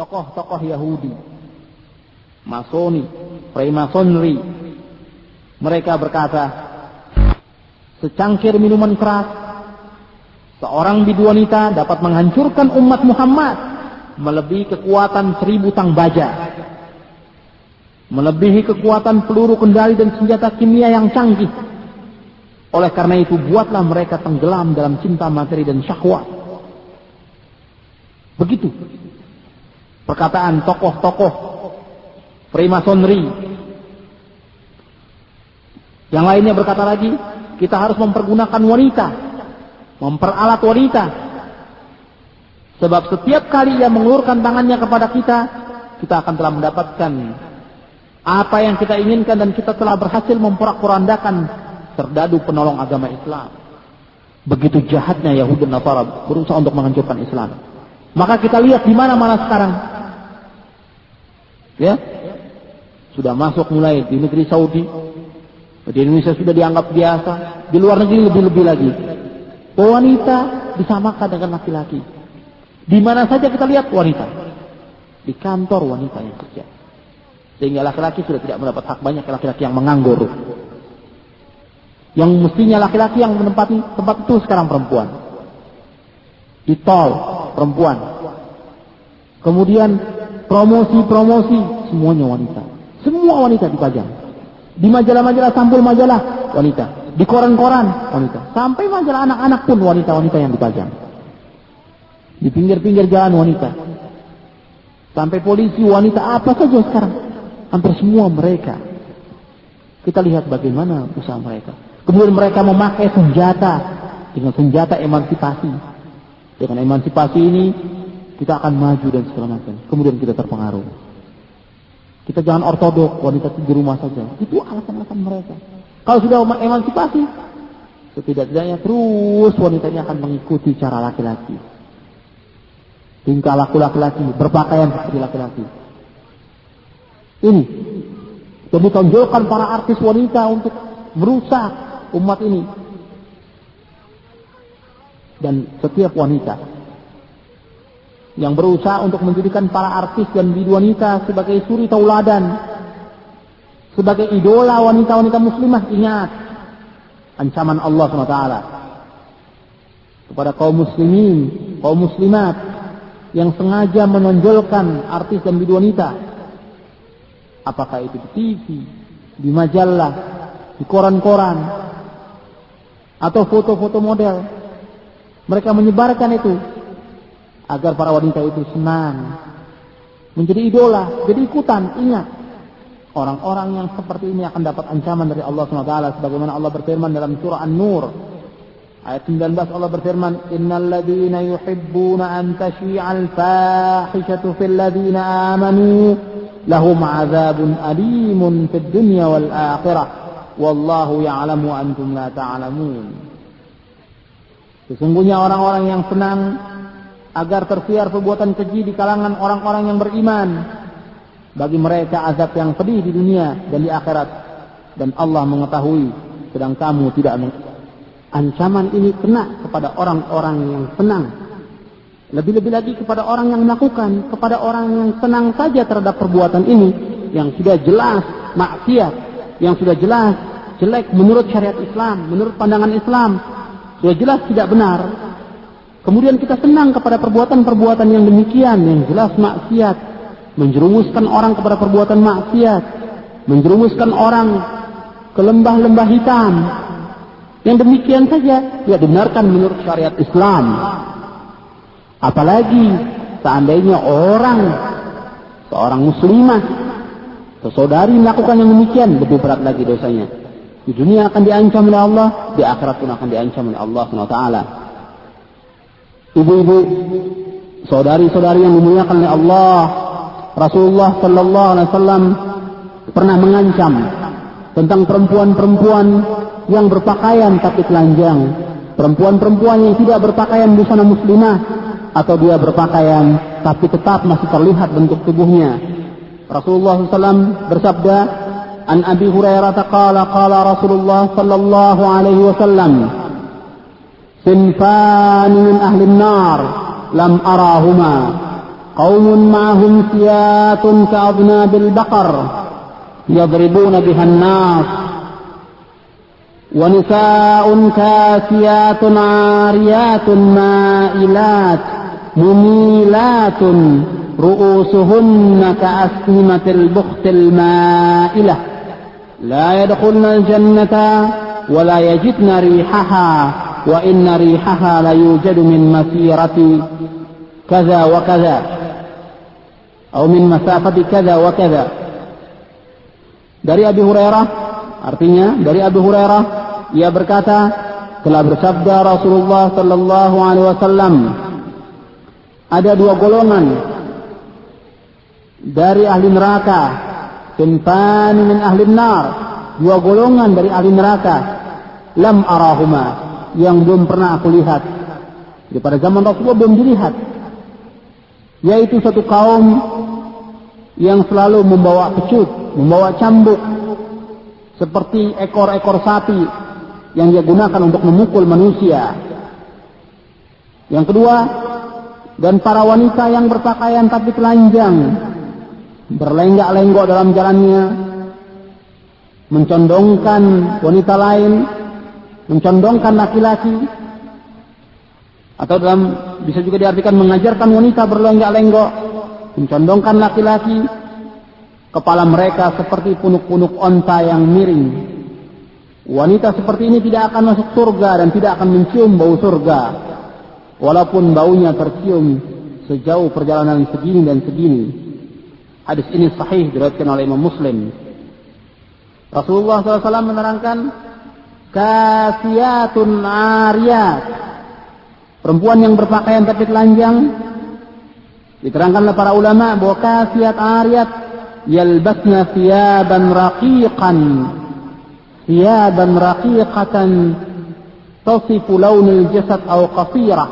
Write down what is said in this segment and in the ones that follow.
tokoh-tokoh Yahudi, Masoni, Freemasonry. Mereka berkata, secangkir minuman keras, seorang bidu wanita dapat menghancurkan umat Muhammad melebihi kekuatan seribu tang baja. Melebihi kekuatan peluru kendali dan senjata kimia yang canggih. Oleh karena itu buatlah mereka tenggelam dalam cinta materi dan syahwat. Begitu. Perkataan tokoh-tokoh Freemasonry. Yang lainnya berkata lagi, kita harus mempergunakan wanita. Memperalat wanita. Sebab setiap kali ia mengulurkan tangannya kepada kita, kita akan telah mendapatkan apa yang kita inginkan dan kita telah berhasil memporak-porandakan serdadu penolong agama Islam. Begitu jahatnya Yahudi dan Nasara berusaha untuk menghancurkan Islam. Maka kita lihat di mana-mana sekarang. Ya. Sudah masuk mulai di negeri Saudi. Di Indonesia sudah dianggap biasa. Di luar negeri lebih-lebih lagi. Wanita disamakan dengan laki-laki. Di mana saja kita lihat wanita. Di kantor wanita yang kerja. Sehingga laki-laki sudah tidak mendapat hak banyak laki-laki yang menganggur. Yang mestinya laki-laki yang menempati tempat itu sekarang perempuan. Di tol, perempuan. Kemudian promosi-promosi, semuanya wanita. Semua wanita dipajang. Di majalah-majalah sampul majalah, wanita. Di koran-koran, wanita. Sampai majalah anak-anak pun wanita-wanita yang dipajang. Di pinggir-pinggir jalan wanita. Sampai polisi wanita apa saja sekarang. Hampir semua mereka. Kita lihat bagaimana usaha mereka. Kemudian mereka memakai senjata dengan senjata emansipasi. Dengan emansipasi ini kita akan maju dan segala macam. Kemudian kita terpengaruh. Kita jangan ortodok, wanita di rumah saja. Itu alasan-alasan mereka. Kalau sudah emansipasi, setidak-tidaknya terus wanitanya akan mengikuti cara laki-laki. Tingkah laku laki-laki, berpakaian seperti laki-laki. Ini. Jadi tonjolkan para artis wanita untuk merusak umat ini. Dan setiap wanita yang berusaha untuk menjadikan para artis dan wanita sebagai suri tauladan, sebagai idola wanita-wanita muslimah, ingat ancaman Allah SWT kepada kaum muslimin, kaum muslimat yang sengaja menonjolkan artis dan wanita. Apakah itu di TV, di majalah, di koran-koran, atau foto-foto model. Mereka menyebarkan itu agar para wanita itu senang, menjadi idola, jadi ikutan. Ingat, orang-orang yang seperti ini akan dapat ancaman dari Allah SWT sebagaimana Allah berfirman dalam surah An-Nur. Ayat 19 Allah berfirman innal ladzina yuhibbuna an tashi'al fahishatu fil ladzina amanu lahum 'adzabun alimun fid dunya wal akhirah. Wallahu ya'lamu antum la ta'lamun. Sesungguhnya orang-orang yang senang agar tersiar perbuatan keji di kalangan orang-orang yang beriman. Bagi mereka azab yang pedih di dunia dan di akhirat. Dan Allah mengetahui sedang kamu tidak ancaman ini kena kepada orang-orang yang senang. Lebih-lebih lagi kepada orang yang melakukan, kepada orang yang senang saja terhadap perbuatan ini yang sudah jelas maksiat, yang sudah jelas jelek menurut syariat Islam, menurut pandangan Islam, sudah jelas tidak benar. Kemudian kita senang kepada perbuatan-perbuatan yang demikian, yang jelas maksiat. Menjerumuskan orang kepada perbuatan maksiat. Menjerumuskan orang ke lembah-lembah hitam. Yang demikian saja, tidak benarkan menurut syariat Islam. Apalagi seandainya orang, seorang muslimah, sesaudari melakukan yang demikian, lebih berat lagi dosanya. Di dunia akan diancam oleh Allah, di akhirat pun akan diancam oleh Allah SWT ibu-ibu, saudari-saudari yang dimuliakan oleh Allah, Rasulullah Sallallahu Alaihi Wasallam pernah mengancam tentang perempuan-perempuan yang berpakaian tapi telanjang, perempuan-perempuan yang tidak berpakaian busana muslimah atau dia berpakaian tapi tetap masih terlihat bentuk tubuhnya. Rasulullah SAW bersabda, An Abi Hurairah qala qala Rasulullah sallallahu alaihi wasallam صنفان من أهل النار لم أراهما قوم معهم سيات كأضناب البقر يضربون بها الناس ونساء كاسيات عاريات مائلات مميلات رؤوسهن كأسنمة البخت المائلة. لا يدخلن الجنة ولا يجدن ريحها. وإن ريحها ليوجد من مسيرة كذا وكذا أو من مسافة كذا وكذا dari Abi Hurairah artinya dari Abi Hurairah ia berkata telah bersabda Rasulullah sallallahu alaihi wasallam ada dua golongan dari ahli neraka sinfan min ahli nar dua golongan dari ahli neraka lam arahuma yang belum pernah aku lihat. Jadi pada zaman Rasulullah belum dilihat. Yaitu satu kaum yang selalu membawa pecut, membawa cambuk. Seperti ekor-ekor sapi yang dia gunakan untuk memukul manusia. Yang kedua, dan para wanita yang berpakaian tapi telanjang, berlenggak-lenggok dalam jalannya, mencondongkan wanita lain, mencondongkan laki-laki, atau dalam bisa juga diartikan mengajarkan wanita berlenggak-lenggok, mencondongkan laki-laki, kepala mereka seperti punuk-punuk onta yang miring. Wanita seperti ini tidak akan masuk surga dan tidak akan mencium bau surga. Walaupun baunya tercium sejauh perjalanan segini dan segini. Hadis ini sahih diriwayatkan oleh Imam Muslim. Rasulullah SAW menerangkan kasiyatun ariyat. Perempuan yang berpakaian tapi telanjang. Diterangkanlah para ulama bahwa kasiyat ariyat yalbasna thiyaban raqiqan. Thiyaban raqiqatan tasifu launil jasad au qasirah.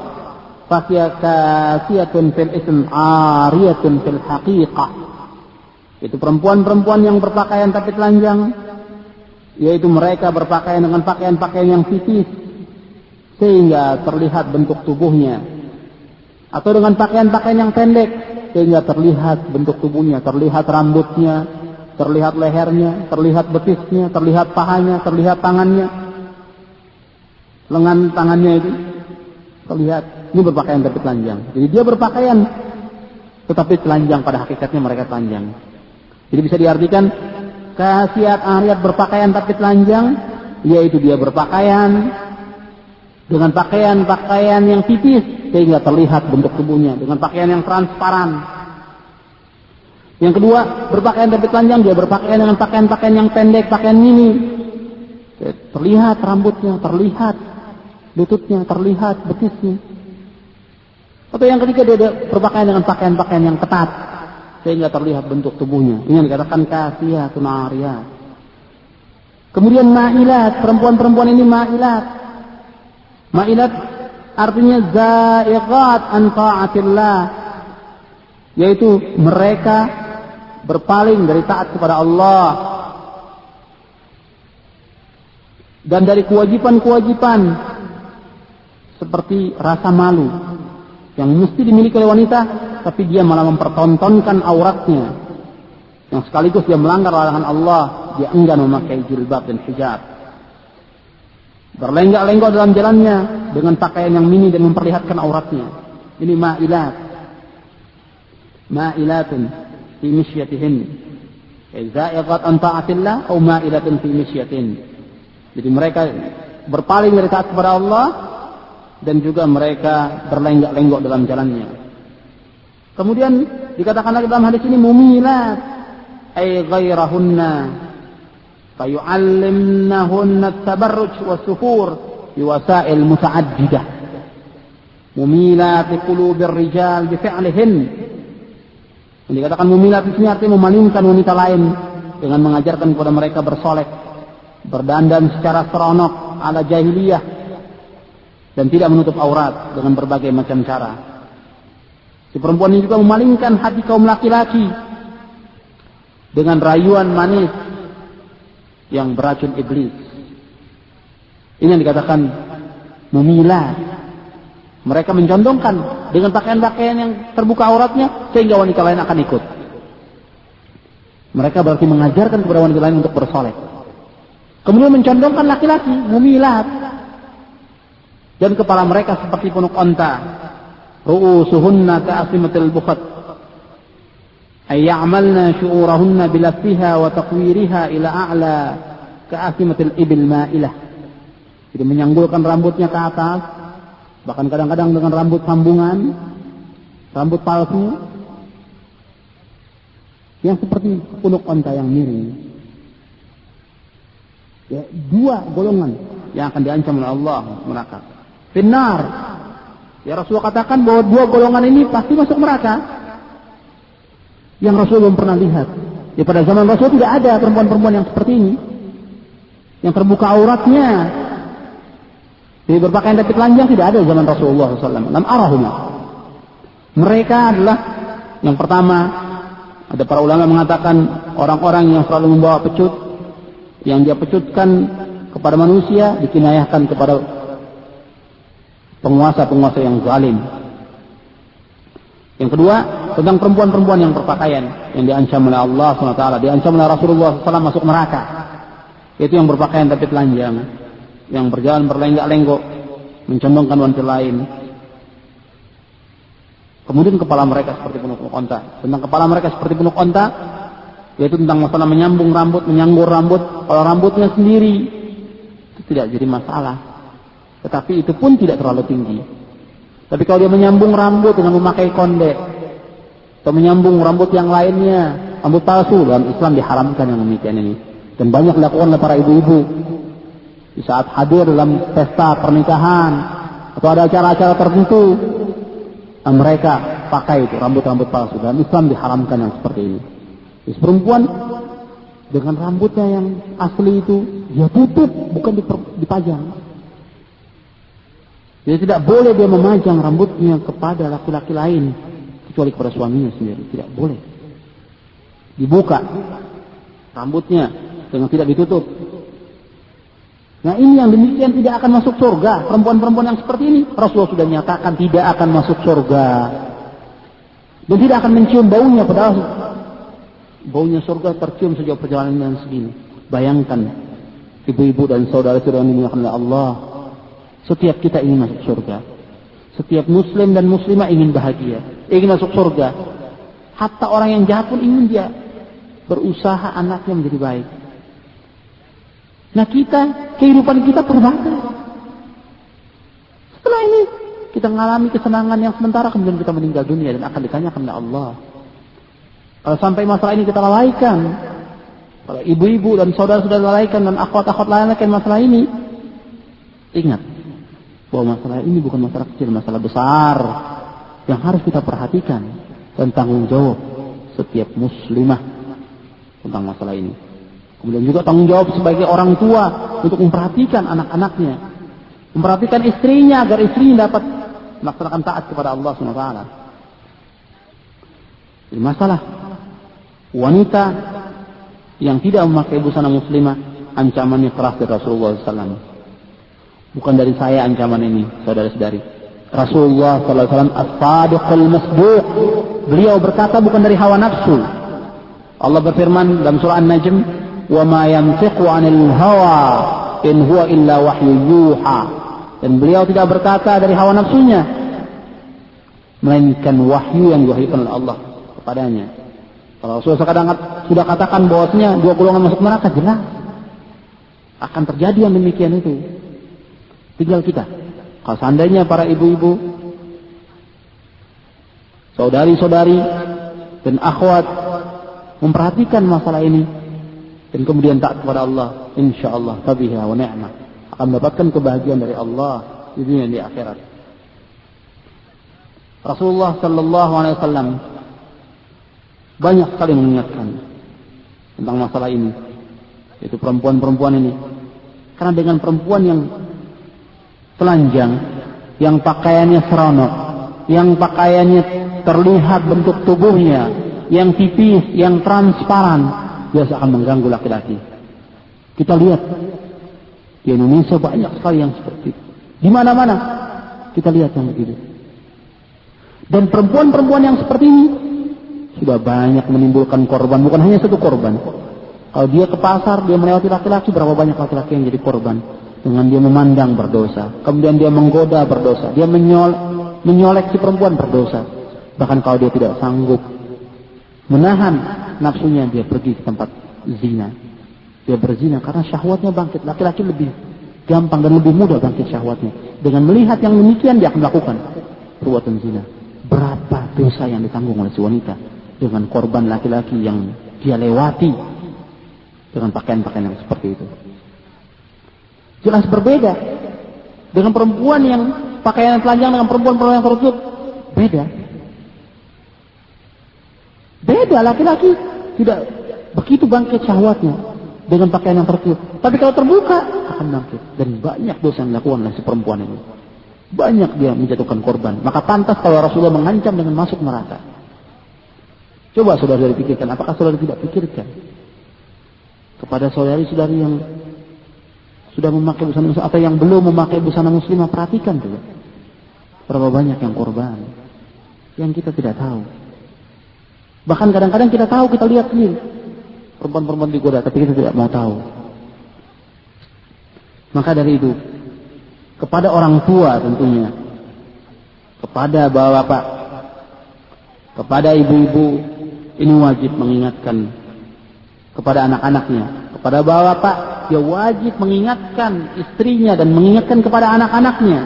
Fahiya kasiyatun fil ism ariyatun fil haqiqah. Itu perempuan-perempuan yang berpakaian tapi telanjang, yaitu mereka berpakaian dengan pakaian-pakaian yang tipis sehingga terlihat bentuk tubuhnya atau dengan pakaian-pakaian yang pendek sehingga terlihat bentuk tubuhnya, terlihat rambutnya, terlihat lehernya, terlihat betisnya, terlihat pahanya, terlihat tangannya, lengan tangannya itu terlihat ini berpakaian tapi telanjang. Jadi dia berpakaian tetapi telanjang pada hakikatnya mereka telanjang. Jadi bisa diartikan khasiat ayat berpakaian tapi telanjang yaitu dia berpakaian dengan pakaian-pakaian yang tipis sehingga terlihat bentuk tubuhnya dengan pakaian yang transparan. Yang kedua, berpakaian tapi telanjang dia berpakaian dengan pakaian-pakaian yang pendek, pakaian mini. Terlihat rambutnya, terlihat lututnya, terlihat betisnya. Atau yang ketiga dia berpakaian dengan pakaian-pakaian yang ketat sehingga terlihat bentuk tubuhnya. Ini yang dikatakan kasiyatun ariyat. Kemudian ma'ilat, perempuan-perempuan ini ma'ilat. Ma'ilat artinya zaiqat an ta'atillah. Yaitu mereka berpaling dari taat kepada Allah. Dan dari kewajiban-kewajiban seperti rasa malu yang mesti dimiliki oleh wanita tapi dia malah mempertontonkan auratnya. Yang sekaligus dia melanggar larangan Allah, dia enggan memakai jilbab dan hijab. Berlenggak-lenggok dalam jalannya dengan pakaian yang mini dan memperlihatkan auratnya. Ini ma'ilat. Ma'ilatun fi misyatihin. Za'iqat an ta'atillah atau ma'ilatun fi misyatin. Jadi mereka berpaling dari taat kepada Allah dan juga mereka berlenggak-lenggok dalam jalannya. Kemudian dikatakan lagi dalam hadis ini mumilat ay ghairahunna fayu'allimnahunna tabarruj wa sufur bi wasail muta'addidah mumilat qulubir rijal bi fi'lihin. Dikatakan mumilat di sini artinya memalingkan wanita lain dengan mengajarkan kepada mereka bersolek berdandan secara seronok ala jahiliyah dan tidak menutup aurat dengan berbagai macam cara Si perempuan ini juga memalingkan hati kaum laki-laki dengan rayuan manis yang beracun iblis. Ini yang dikatakan memilah. Mereka mencondongkan dengan pakaian-pakaian yang terbuka auratnya sehingga wanita lain akan ikut. Mereka berarti mengajarkan kepada wanita lain untuk bersolek. Kemudian mencondongkan laki-laki, mumilat. Dan kepala mereka seperti punuk onta. Ru'usuhunna ka'asimatil bukhat. Ayya'amalna syu'urahunna bilaffiha wa taqwiriha ila a'la ka'asimatil ibil ma'ilah. Jadi menyanggulkan rambutnya ke atas. Bahkan kadang-kadang dengan rambut sambungan. Rambut palsu. Yang seperti punuk onta yang miring. Ya, dua golongan yang akan diancam oleh Allah neraka. Finar. Ya Rasulullah katakan bahwa dua golongan ini pasti masuk neraka. Yang Rasul belum pernah lihat. Ya pada zaman Rasul tidak ada perempuan-perempuan yang seperti ini. Yang terbuka auratnya. Jadi berpakaian tapi telanjang tidak ada zaman Rasulullah SAW. Lam. Mereka adalah yang pertama ada para ulama mengatakan orang-orang yang selalu membawa pecut yang dia pecutkan kepada manusia dikinayahkan kepada penguasa-penguasa yang zalim. Yang kedua, tentang perempuan-perempuan yang berpakaian yang diancam oleh Allah SWT, diancam oleh Rasulullah SAW masuk neraka. Itu yang berpakaian tapi telanjang, yang berjalan berlenggak-lenggok, mencondongkan wanita lain. Kemudian kepala mereka seperti penuh onta. Tentang kepala mereka seperti penuh onta, yaitu tentang masalah menyambung rambut, menyanggur rambut. Kalau rambutnya sendiri itu tidak jadi masalah. Tetapi itu pun tidak terlalu tinggi. Tapi kalau dia menyambung rambut dengan memakai konde atau menyambung rambut yang lainnya, rambut palsu dalam Islam diharamkan yang demikian ini. Dan banyak dilakukan oleh para ibu-ibu di saat hadir dalam pesta pernikahan atau ada acara-acara tertentu mereka pakai itu rambut-rambut palsu. Dalam Islam diharamkan yang seperti ini. Terus perempuan dengan rambutnya yang asli itu dia tutup bukan dipajang. Jadi tidak boleh dia memajang rambutnya kepada laki-laki lain kecuali kepada suaminya sendiri. Tidak boleh. Dibuka rambutnya dengan tidak ditutup. Nah ini yang demikian tidak akan masuk surga. Perempuan-perempuan yang seperti ini Rasulullah sudah nyatakan tidak akan masuk surga. Dan tidak akan mencium baunya padahal Baunya surga tercium sejauh perjalanan yang segini. Bayangkan, ibu-ibu dan saudara-saudara yang dimuliakan Allah. Setiap kita ingin masuk surga. Setiap muslim dan muslimah ingin bahagia. Ingin masuk surga. Hatta orang yang jahat pun ingin dia berusaha anaknya menjadi baik. Nah kita, kehidupan kita terbatas. Setelah ini, kita mengalami kesenangan yang sementara, kemudian kita meninggal dunia dan akan ditanyakan oleh Allah. Kalau sampai masalah ini kita lalaikan, kalau ibu-ibu dan saudara-saudara lalaikan dan akhwat-akhwat lalaikan masalah ini, ingat bahwa masalah ini bukan masalah kecil, masalah besar yang harus kita perhatikan dan tanggung jawab setiap muslimah tentang masalah ini. Kemudian juga tanggung jawab sebagai orang tua untuk memperhatikan anak-anaknya, memperhatikan istrinya agar istrinya dapat melaksanakan taat kepada Allah SWT. Jadi masalah wanita yang tidak memakai busana muslimah ancamannya keras dari Rasulullah SAW. Bukan dari saya ancaman ini, saudara-saudari. Rasulullah SAW as-sadiqul masduq. Beliau berkata bukan dari hawa nafsu. Allah berfirman dalam surah An-Najm, "Wa ma yantiqu 'anil hawa in huwa illa wahyu yuha." Dan beliau tidak berkata dari hawa nafsunya, melainkan wahyu yang diwahyukan oleh Allah kepadanya. Kalau Rasulullah kadang sudah katakan bahwasanya dua golongan masuk neraka jelas akan terjadi yang demikian itu. Tinggal kita. Kalau seandainya para ibu-ibu, saudari-saudari dan akhwat memperhatikan masalah ini dan kemudian tak kepada Allah, insya Allah tabiha wa ni'mah akan mendapatkan kebahagiaan dari Allah di dunia di akhirat. Rasulullah Sallallahu Alaihi Wasallam banyak sekali mengingatkan tentang masalah ini. Yaitu perempuan-perempuan ini. Karena dengan perempuan yang telanjang, yang pakaiannya seronok, yang pakaiannya terlihat bentuk tubuhnya, yang tipis, yang transparan, biasa akan mengganggu laki-laki. Kita lihat di Indonesia banyak sekali yang seperti itu. Di mana-mana kita lihat yang begitu. Dan perempuan-perempuan yang seperti ini sudah banyak menimbulkan korban, bukan hanya satu korban. Kalau dia ke pasar, dia melewati laki-laki, berapa banyak laki-laki yang jadi korban? Dengan dia memandang berdosa. Kemudian dia menggoda berdosa. Dia menyol, menyolek si perempuan berdosa. Bahkan kalau dia tidak sanggup menahan nafsunya, dia pergi ke tempat zina. Dia berzina karena syahwatnya bangkit. Laki-laki lebih gampang dan lebih mudah bangkit syahwatnya. Dengan melihat yang demikian dia akan melakukan perbuatan zina. Berapa dosa yang ditanggung oleh si wanita dengan korban laki-laki yang dia lewati dengan pakaian-pakaian yang seperti itu. Jelas berbeda dengan perempuan yang pakaian telanjang dengan perempuan-perempuan yang tertutup. Beda. Beda laki-laki tidak begitu bangkit syahwatnya dengan pakaian yang tertutup. Tapi kalau terbuka akan bangkit dan banyak dosa yang dilakukan oleh si perempuan ini. Banyak dia menjatuhkan korban. Maka pantas kalau Rasulullah mengancam dengan masuk neraka. Coba saudara pikirkan, apakah saudara tidak pikirkan? Kepada saudari-saudari yang sudah memakai busana muslim atau yang belum memakai busana muslimah, perhatikan tuh. Berapa banyak yang korban. Yang kita tidak tahu. Bahkan kadang-kadang kita tahu, kita lihat sendiri. Perempuan-perempuan digoda, tapi kita tidak mau tahu. Maka dari itu, kepada orang tua tentunya, kepada bapak-bapak, kepada ibu-ibu, ini wajib mengingatkan kepada anak-anaknya. Kepada bapak-bapak, dia wajib mengingatkan istrinya dan mengingatkan kepada anak-anaknya.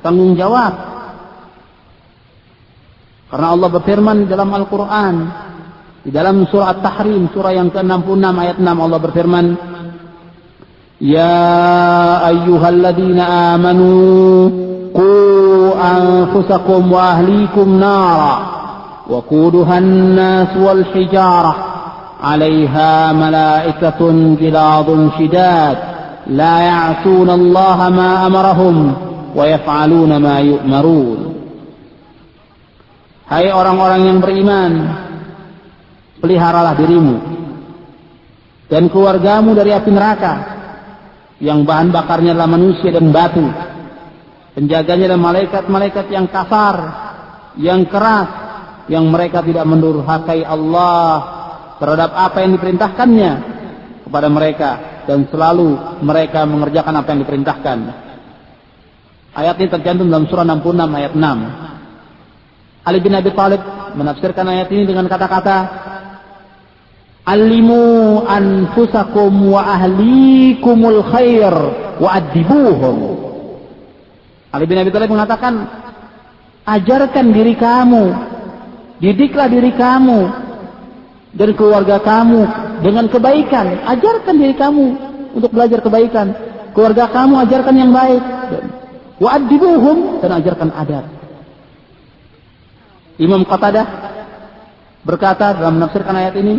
Tanggung jawab. Karena Allah berfirman di dalam Al-Quran. Di dalam surah At-Tahrim, surah yang ke-66 ayat 6 Allah berfirman. Ya ayyuhalladzina amanu qu anfusakum wa ahlikum nara wa quduhan nas wal hijarah عليها ملائكة غلاظ شداد لا يعصون الله ما أمرهم ويفعلون ما يؤمرون Hai orang-orang yang beriman, peliharalah dirimu dan keluargamu dari api neraka yang bahan bakarnya adalah manusia dan batu. Penjaganya adalah malaikat-malaikat yang kasar, yang keras, yang mereka tidak mendurhakai Allah terhadap apa yang diperintahkannya kepada mereka dan selalu mereka mengerjakan apa yang diperintahkan. Ayat ini tercantum dalam surah 66 ayat 6. Ali bin Abi Thalib menafsirkan ayat ini dengan kata-kata Alimu anfusakum wa ahlikumul khair wa adibuhum. Ali bin Abi Thalib mengatakan, ajarkan diri kamu, didiklah diri kamu dan keluarga kamu dengan kebaikan. Ajarkan diri kamu untuk belajar kebaikan. Keluarga kamu ajarkan yang baik. Wa adibuhum dan ajarkan adab. Imam Qatadah berkata dalam menafsirkan ayat ini,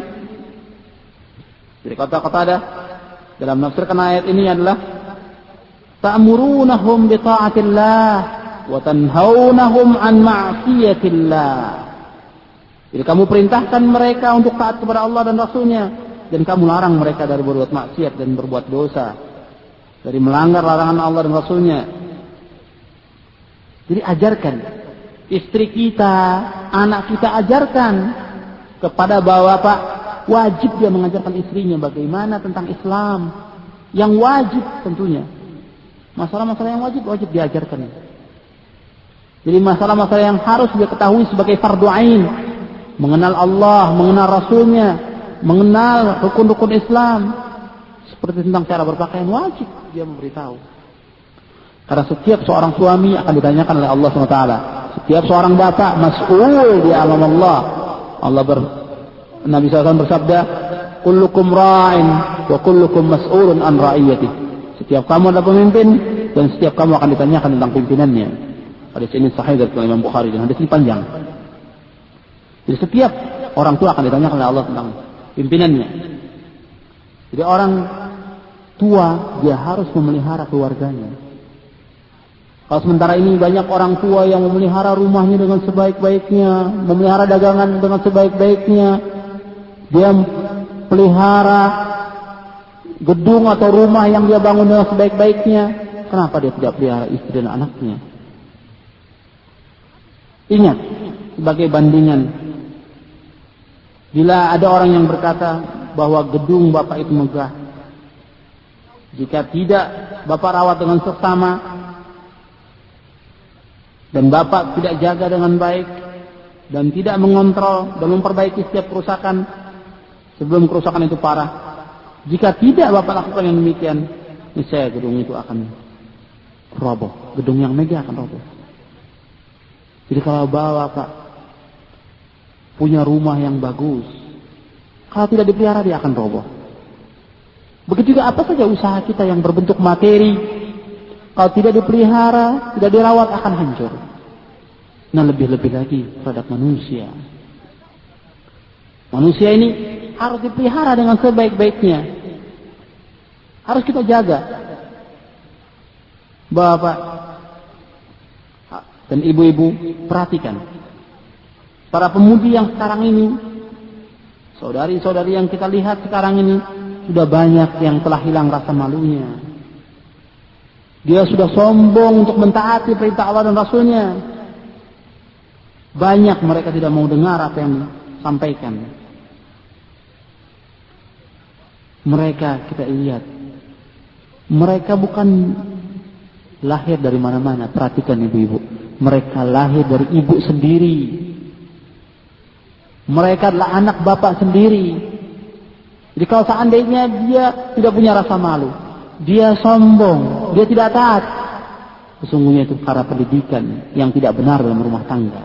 jadi kata-kata ada dalam menafsirkan ayat ini adalah ta'murunahum bi ta'atillah wa tanhaunahum an ma'siyatillah. Jadi kamu perintahkan mereka untuk taat kepada Allah dan Rasulnya dan kamu larang mereka dari berbuat maksiat dan berbuat dosa dari melanggar larangan Allah dan Rasulnya. Jadi ajarkan istri kita, anak kita ajarkan kepada bapak wajib dia mengajarkan istrinya bagaimana tentang Islam. Yang wajib tentunya. Masalah-masalah yang wajib, wajib diajarkan. Jadi masalah-masalah yang harus dia ketahui sebagai fardu ain. Mengenal Allah, mengenal Rasulnya, mengenal rukun-rukun Islam. Seperti tentang cara berpakaian, wajib dia memberitahu. Karena setiap seorang suami akan ditanyakan oleh Allah SWT. Setiap seorang bapak mas'ul di alam Allah. Allah ber, Nabi SAW bersabda, Kullukum ra'in wa kullukum mas'ulun an ra'iyati. Setiap kamu adalah pemimpin dan setiap kamu akan ditanyakan tentang pimpinannya. Hadis ini sahih dari Imam Bukhari dan hadis ini panjang. Jadi setiap orang tua akan ditanyakan oleh Allah tentang pimpinannya. Jadi orang tua dia harus memelihara keluarganya. Kalau sementara ini banyak orang tua yang memelihara rumahnya dengan sebaik-baiknya, memelihara dagangan dengan sebaik-baiknya, dia pelihara gedung atau rumah yang dia bangun dengan sebaik-baiknya, kenapa dia tidak pelihara istri dan anaknya? Ingat, sebagai bandingan. Bila ada orang yang berkata bahwa gedung Bapak itu megah, jika tidak Bapak rawat dengan sesama dan Bapak tidak jaga dengan baik dan tidak mengontrol dan memperbaiki setiap kerusakan sebelum kerusakan itu parah. Jika tidak Bapak lakukan yang demikian, niscaya gedung itu akan roboh. Gedung yang megah akan roboh. Jadi kalau Bapak punya rumah yang bagus, kalau tidak dipelihara dia akan roboh. Begitu juga apa saja usaha kita yang berbentuk materi, kalau tidak dipelihara, tidak dirawat akan hancur. Nah lebih-lebih lagi terhadap manusia. Manusia ini harus dipelihara dengan sebaik-baiknya. Harus kita jaga. Bapak dan ibu-ibu perhatikan. Para pemudi yang sekarang ini, saudari-saudari yang kita lihat sekarang ini, sudah banyak yang telah hilang rasa malunya. Dia sudah sombong untuk mentaati perintah Allah dan Rasulnya. Banyak mereka tidak mau dengar apa yang disampaikan. Mereka kita lihat. Mereka bukan lahir dari mana-mana. Perhatikan ibu-ibu. Mereka lahir dari ibu sendiri. Mereka adalah anak bapak sendiri. Jadi kalau seandainya dia tidak punya rasa malu, dia sombong, dia tidak taat, sesungguhnya itu karena pendidikan yang tidak benar dalam rumah tangga.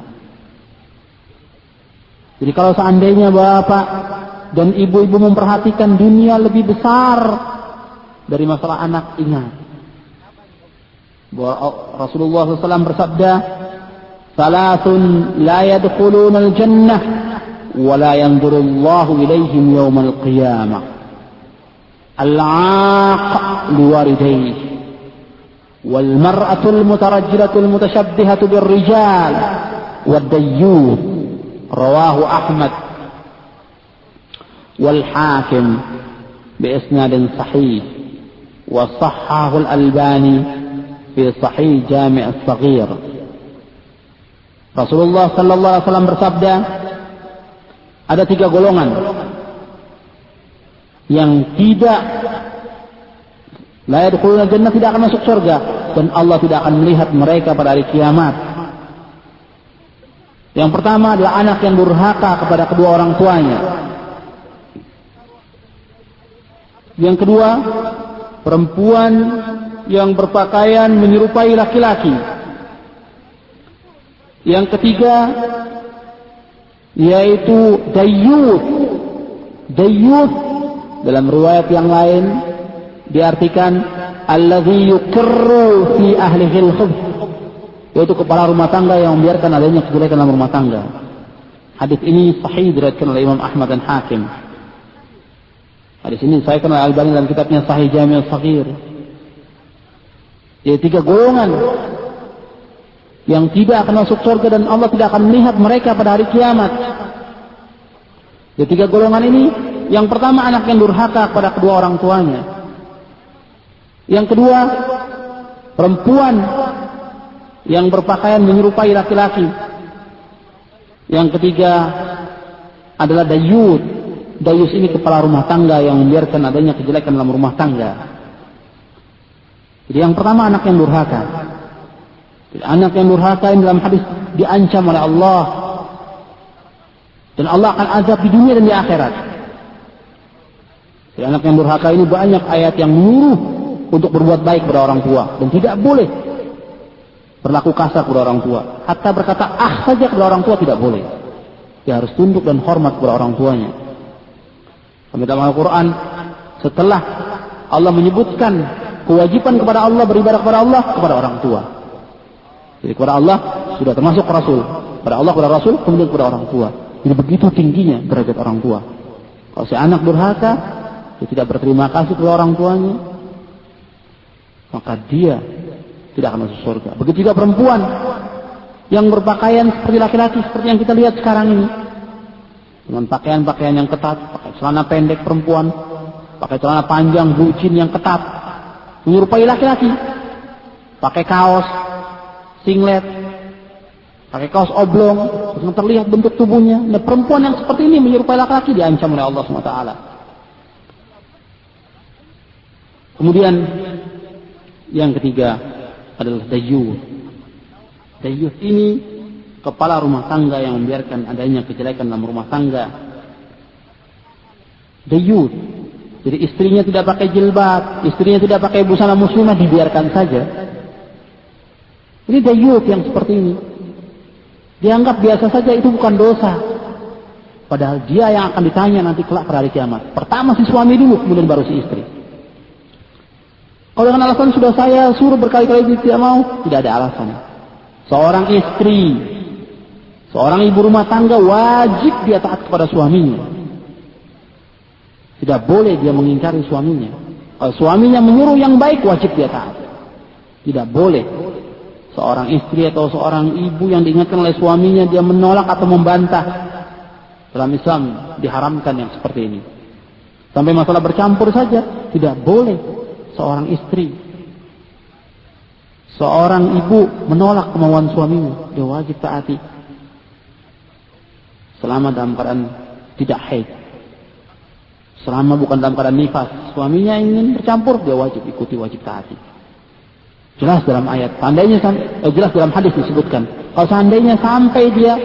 Jadi kalau seandainya bapak dan ibu-ibu memperhatikan dunia lebih besar dari masalah anak, ingat. Bahwa Rasulullah SAW bersabda, Salasun la al-jannah ولا ينظر الله إليهم يوم القيامة. العاق لوالديه. والمرأة المترجلة المتشبهة بالرجال والديوث رواه أحمد. والحاكم بإسناد صحيح. وصححه الألباني في صحيح جامع الصغير. رسول الله صلى الله عليه وسلم bersabda ada tiga golongan yang tidak layak yadkhuluna jannah tidak akan masuk surga dan Allah tidak akan melihat mereka pada hari kiamat. Yang pertama adalah anak yang durhaka kepada kedua orang tuanya. Yang kedua, perempuan yang berpakaian menyerupai laki-laki. Yang ketiga, yaitu dayyut. Dayyut dalam riwayat yang lain diartikan alladhi yuqirru fi ahlihi al yaitu kepala rumah tangga yang membiarkan adanya kejelekan dalam rumah tangga. Hadis ini sahih diriwayatkan oleh Imam Ahmad dan Hakim. Hadis ini saya kenal Al-Albani dalam kitabnya Sahih Jami' Al-Saghir. Jadi tiga golongan yang tidak akan masuk surga dan Allah tidak akan melihat mereka pada hari kiamat. Di tiga golongan ini, yang pertama anak yang durhaka kepada kedua orang tuanya. Yang kedua, perempuan yang berpakaian menyerupai laki-laki. Yang ketiga adalah dayut. Dayus ini kepala rumah tangga yang membiarkan adanya kejelekan dalam rumah tangga. Jadi yang pertama anak yang durhaka. Anak yang durhaka dalam hadis diancam oleh Allah. Dan Allah akan azab di dunia dan di akhirat. Jadi anak yang durhaka ini banyak ayat yang menyuruh untuk berbuat baik kepada orang tua. Dan tidak boleh berlaku kasar kepada orang tua. Hatta berkata ah saja kepada orang tua tidak boleh. Dia harus tunduk dan hormat kepada orang tuanya. Kami dalam Al-Quran, setelah Allah menyebutkan kewajiban kepada Allah beribadah kepada Allah kepada orang tua. Jadi kepada Allah sudah termasuk Rasul. Pada Allah kepada Rasul, kemudian kepada orang tua. Jadi begitu tingginya derajat orang tua. Kalau si anak durhaka, dia tidak berterima kasih kepada orang tuanya, maka dia tidak akan masuk surga. Begitu juga perempuan yang berpakaian seperti laki-laki seperti yang kita lihat sekarang ini. Dengan pakaian-pakaian yang ketat, pakai celana pendek perempuan, pakai celana panjang bucin yang ketat, menyerupai laki-laki. Pakai kaos, singlet, pakai kaos oblong, terlihat bentuk tubuhnya. Nah, perempuan yang seperti ini menyerupai laki-laki diancam oleh Allah SWT. Kemudian yang ketiga adalah dayuh. Dayuh ini kepala rumah tangga yang membiarkan adanya kejelekan dalam rumah tangga. Dayuh. Jadi istrinya tidak pakai jilbab, istrinya tidak pakai busana muslimah dibiarkan saja. Ini dayuh yang seperti ini. Dianggap biasa saja itu bukan dosa. Padahal dia yang akan ditanya nanti kelak pada hari kiamat. Pertama si suami dulu, kemudian baru si istri. Kalau dengan alasan sudah saya suruh berkali-kali tidak mau, tidak ada alasan. Seorang istri, seorang ibu rumah tangga wajib dia taat kepada suaminya. Tidak boleh dia mengingkari suaminya. Kalau suaminya menyuruh yang baik, wajib dia taat. Tidak boleh seorang istri atau seorang ibu yang diingatkan oleh suaminya dia menolak atau membantah. Dalam Islam diharamkan yang seperti ini. Sampai masalah bercampur saja tidak boleh seorang istri seorang ibu menolak kemauan suaminya. Dia wajib taati. Selama dalam keadaan tidak haid. Selama bukan dalam keadaan nifas. Suaminya ingin bercampur dia wajib ikuti wajib taati Jelas dalam ayat. Seandainya eh, jelas dalam hadis disebutkan. Kalau seandainya sampai dia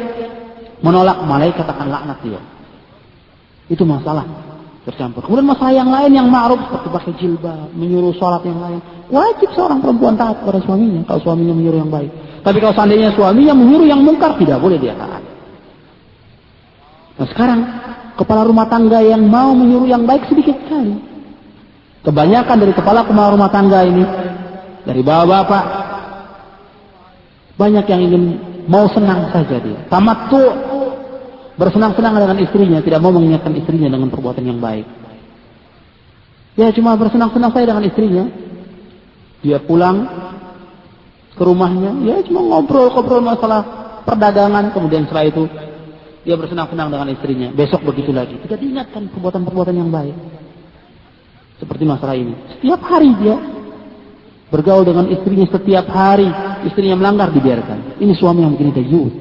menolak malaikat akan laknat dia. Itu masalah bercampur. Kemudian masalah yang lain yang ma'ruf seperti pakai jilbab, menyuruh sholat yang lain. Wajib seorang perempuan taat pada suaminya kalau suaminya menyuruh yang baik. Tapi kalau seandainya suaminya menyuruh yang mungkar tidak boleh dia taat. Nah sekarang kepala rumah tangga yang mau menyuruh yang baik sedikit sekali. Kebanyakan dari kepala kepala rumah tangga ini dari bapak-bapak banyak yang ingin mau senang saja dia. Tamat tuh bersenang-senang dengan istrinya, tidak mau mengingatkan istrinya dengan perbuatan yang baik. Ya cuma bersenang-senang saja dengan istrinya. Dia pulang ke rumahnya, ya cuma ngobrol-ngobrol masalah perdagangan, kemudian setelah itu dia bersenang-senang dengan istrinya. Besok begitu lagi. Tidak diingatkan perbuatan-perbuatan yang baik. Seperti masalah ini. Setiap hari dia Bergaul dengan istrinya setiap hari. Istrinya melanggar dibiarkan. Ini suami yang begini dayus.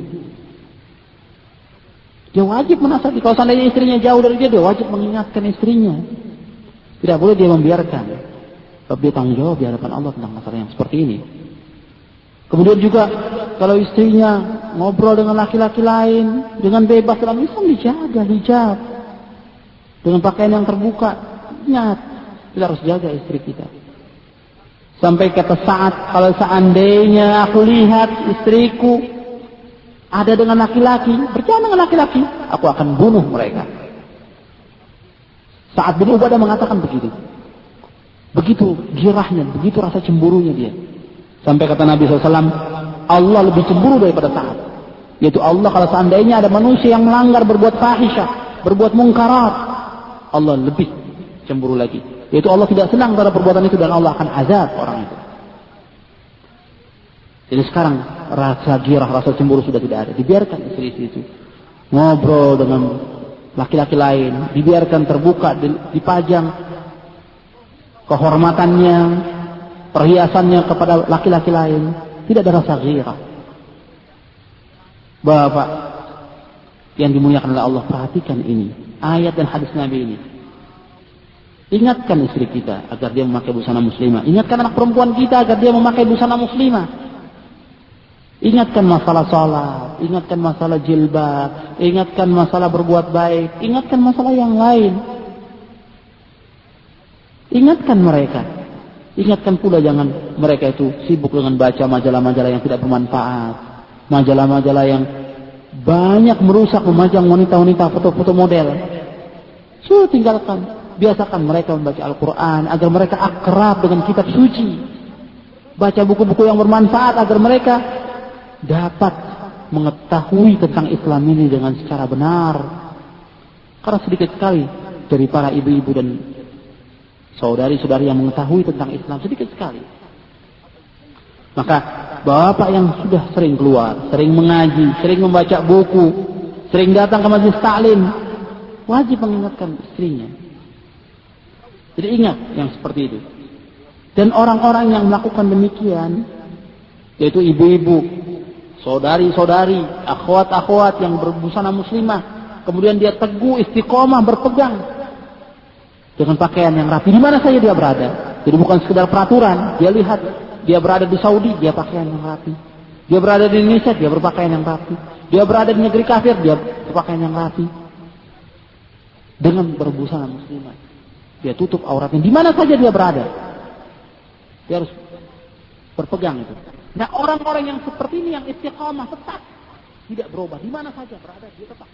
Dia wajib menasihati. Kalau seandainya istrinya jauh dari dia, dia wajib mengingatkan istrinya. Tidak boleh dia membiarkan. Sebab dia tanggung jawab di hadapan Allah tentang masalah yang seperti ini. Kemudian juga kalau istrinya ngobrol dengan laki-laki lain dengan bebas dalam Islam dijaga hijab dengan pakaian yang terbuka. Ingat, kita harus jaga istri kita. Sampai kata saat kalau seandainya aku lihat istriku ada dengan laki-laki, berjalan dengan laki-laki, aku akan bunuh mereka. Saat bin Ubadah mengatakan begitu. Begitu girahnya, begitu rasa cemburunya dia. Sampai kata Nabi SAW, Allah lebih cemburu daripada saat. Yaitu Allah kalau seandainya ada manusia yang melanggar berbuat fahisyah, berbuat mungkarat, Allah lebih cemburu lagi. Yaitu Allah tidak senang pada perbuatan itu dan Allah akan azab orang itu. Jadi sekarang rasa girah, rasa cemburu sudah tidak ada. Dibiarkan istri-istri itu ngobrol dengan laki-laki lain, dibiarkan terbuka, dipajang kehormatannya, perhiasannya kepada laki-laki lain. Tidak ada rasa girah. Bapak yang dimuliakan oleh Allah, perhatikan ini. Ayat dan hadis Nabi ini. Ingatkan istri kita agar dia memakai busana muslimah. Ingatkan anak perempuan kita agar dia memakai busana muslimah. Ingatkan masalah sholat, ingatkan masalah jilbab, ingatkan masalah berbuat baik, ingatkan masalah yang lain. Ingatkan mereka. Ingatkan pula jangan mereka itu sibuk dengan baca majalah-majalah yang tidak bermanfaat. Majalah-majalah yang banyak merusak memajang wanita-wanita foto-foto model. Sudah tinggalkan biasakan mereka membaca Al-Quran agar mereka akrab dengan kitab suci. Baca buku-buku yang bermanfaat agar mereka dapat mengetahui tentang Islam ini dengan secara benar. Karena sedikit sekali dari para ibu-ibu dan saudari-saudari yang mengetahui tentang Islam sedikit sekali. Maka bapak yang sudah sering keluar, sering mengaji, sering membaca buku, sering datang ke majlis taklim, wajib mengingatkan istrinya jadi ingat yang seperti itu. Dan orang-orang yang melakukan demikian, yaitu ibu-ibu, saudari-saudari, akhwat-akhwat yang berbusana muslimah, kemudian dia teguh istiqomah berpegang dengan pakaian yang rapi di mana saja dia berada. Jadi bukan sekedar peraturan, dia lihat dia berada di Saudi, dia pakaian yang rapi. Dia berada di Indonesia, dia berpakaian yang rapi. Dia berada di negeri kafir, dia berpakaian yang rapi. Dengan berbusana muslimah. Dia tutup auratnya di mana saja dia berada. Dia harus berpegang itu. Nah orang-orang yang seperti ini yang istiqamah tetap tidak berubah di mana saja berada dia tetap.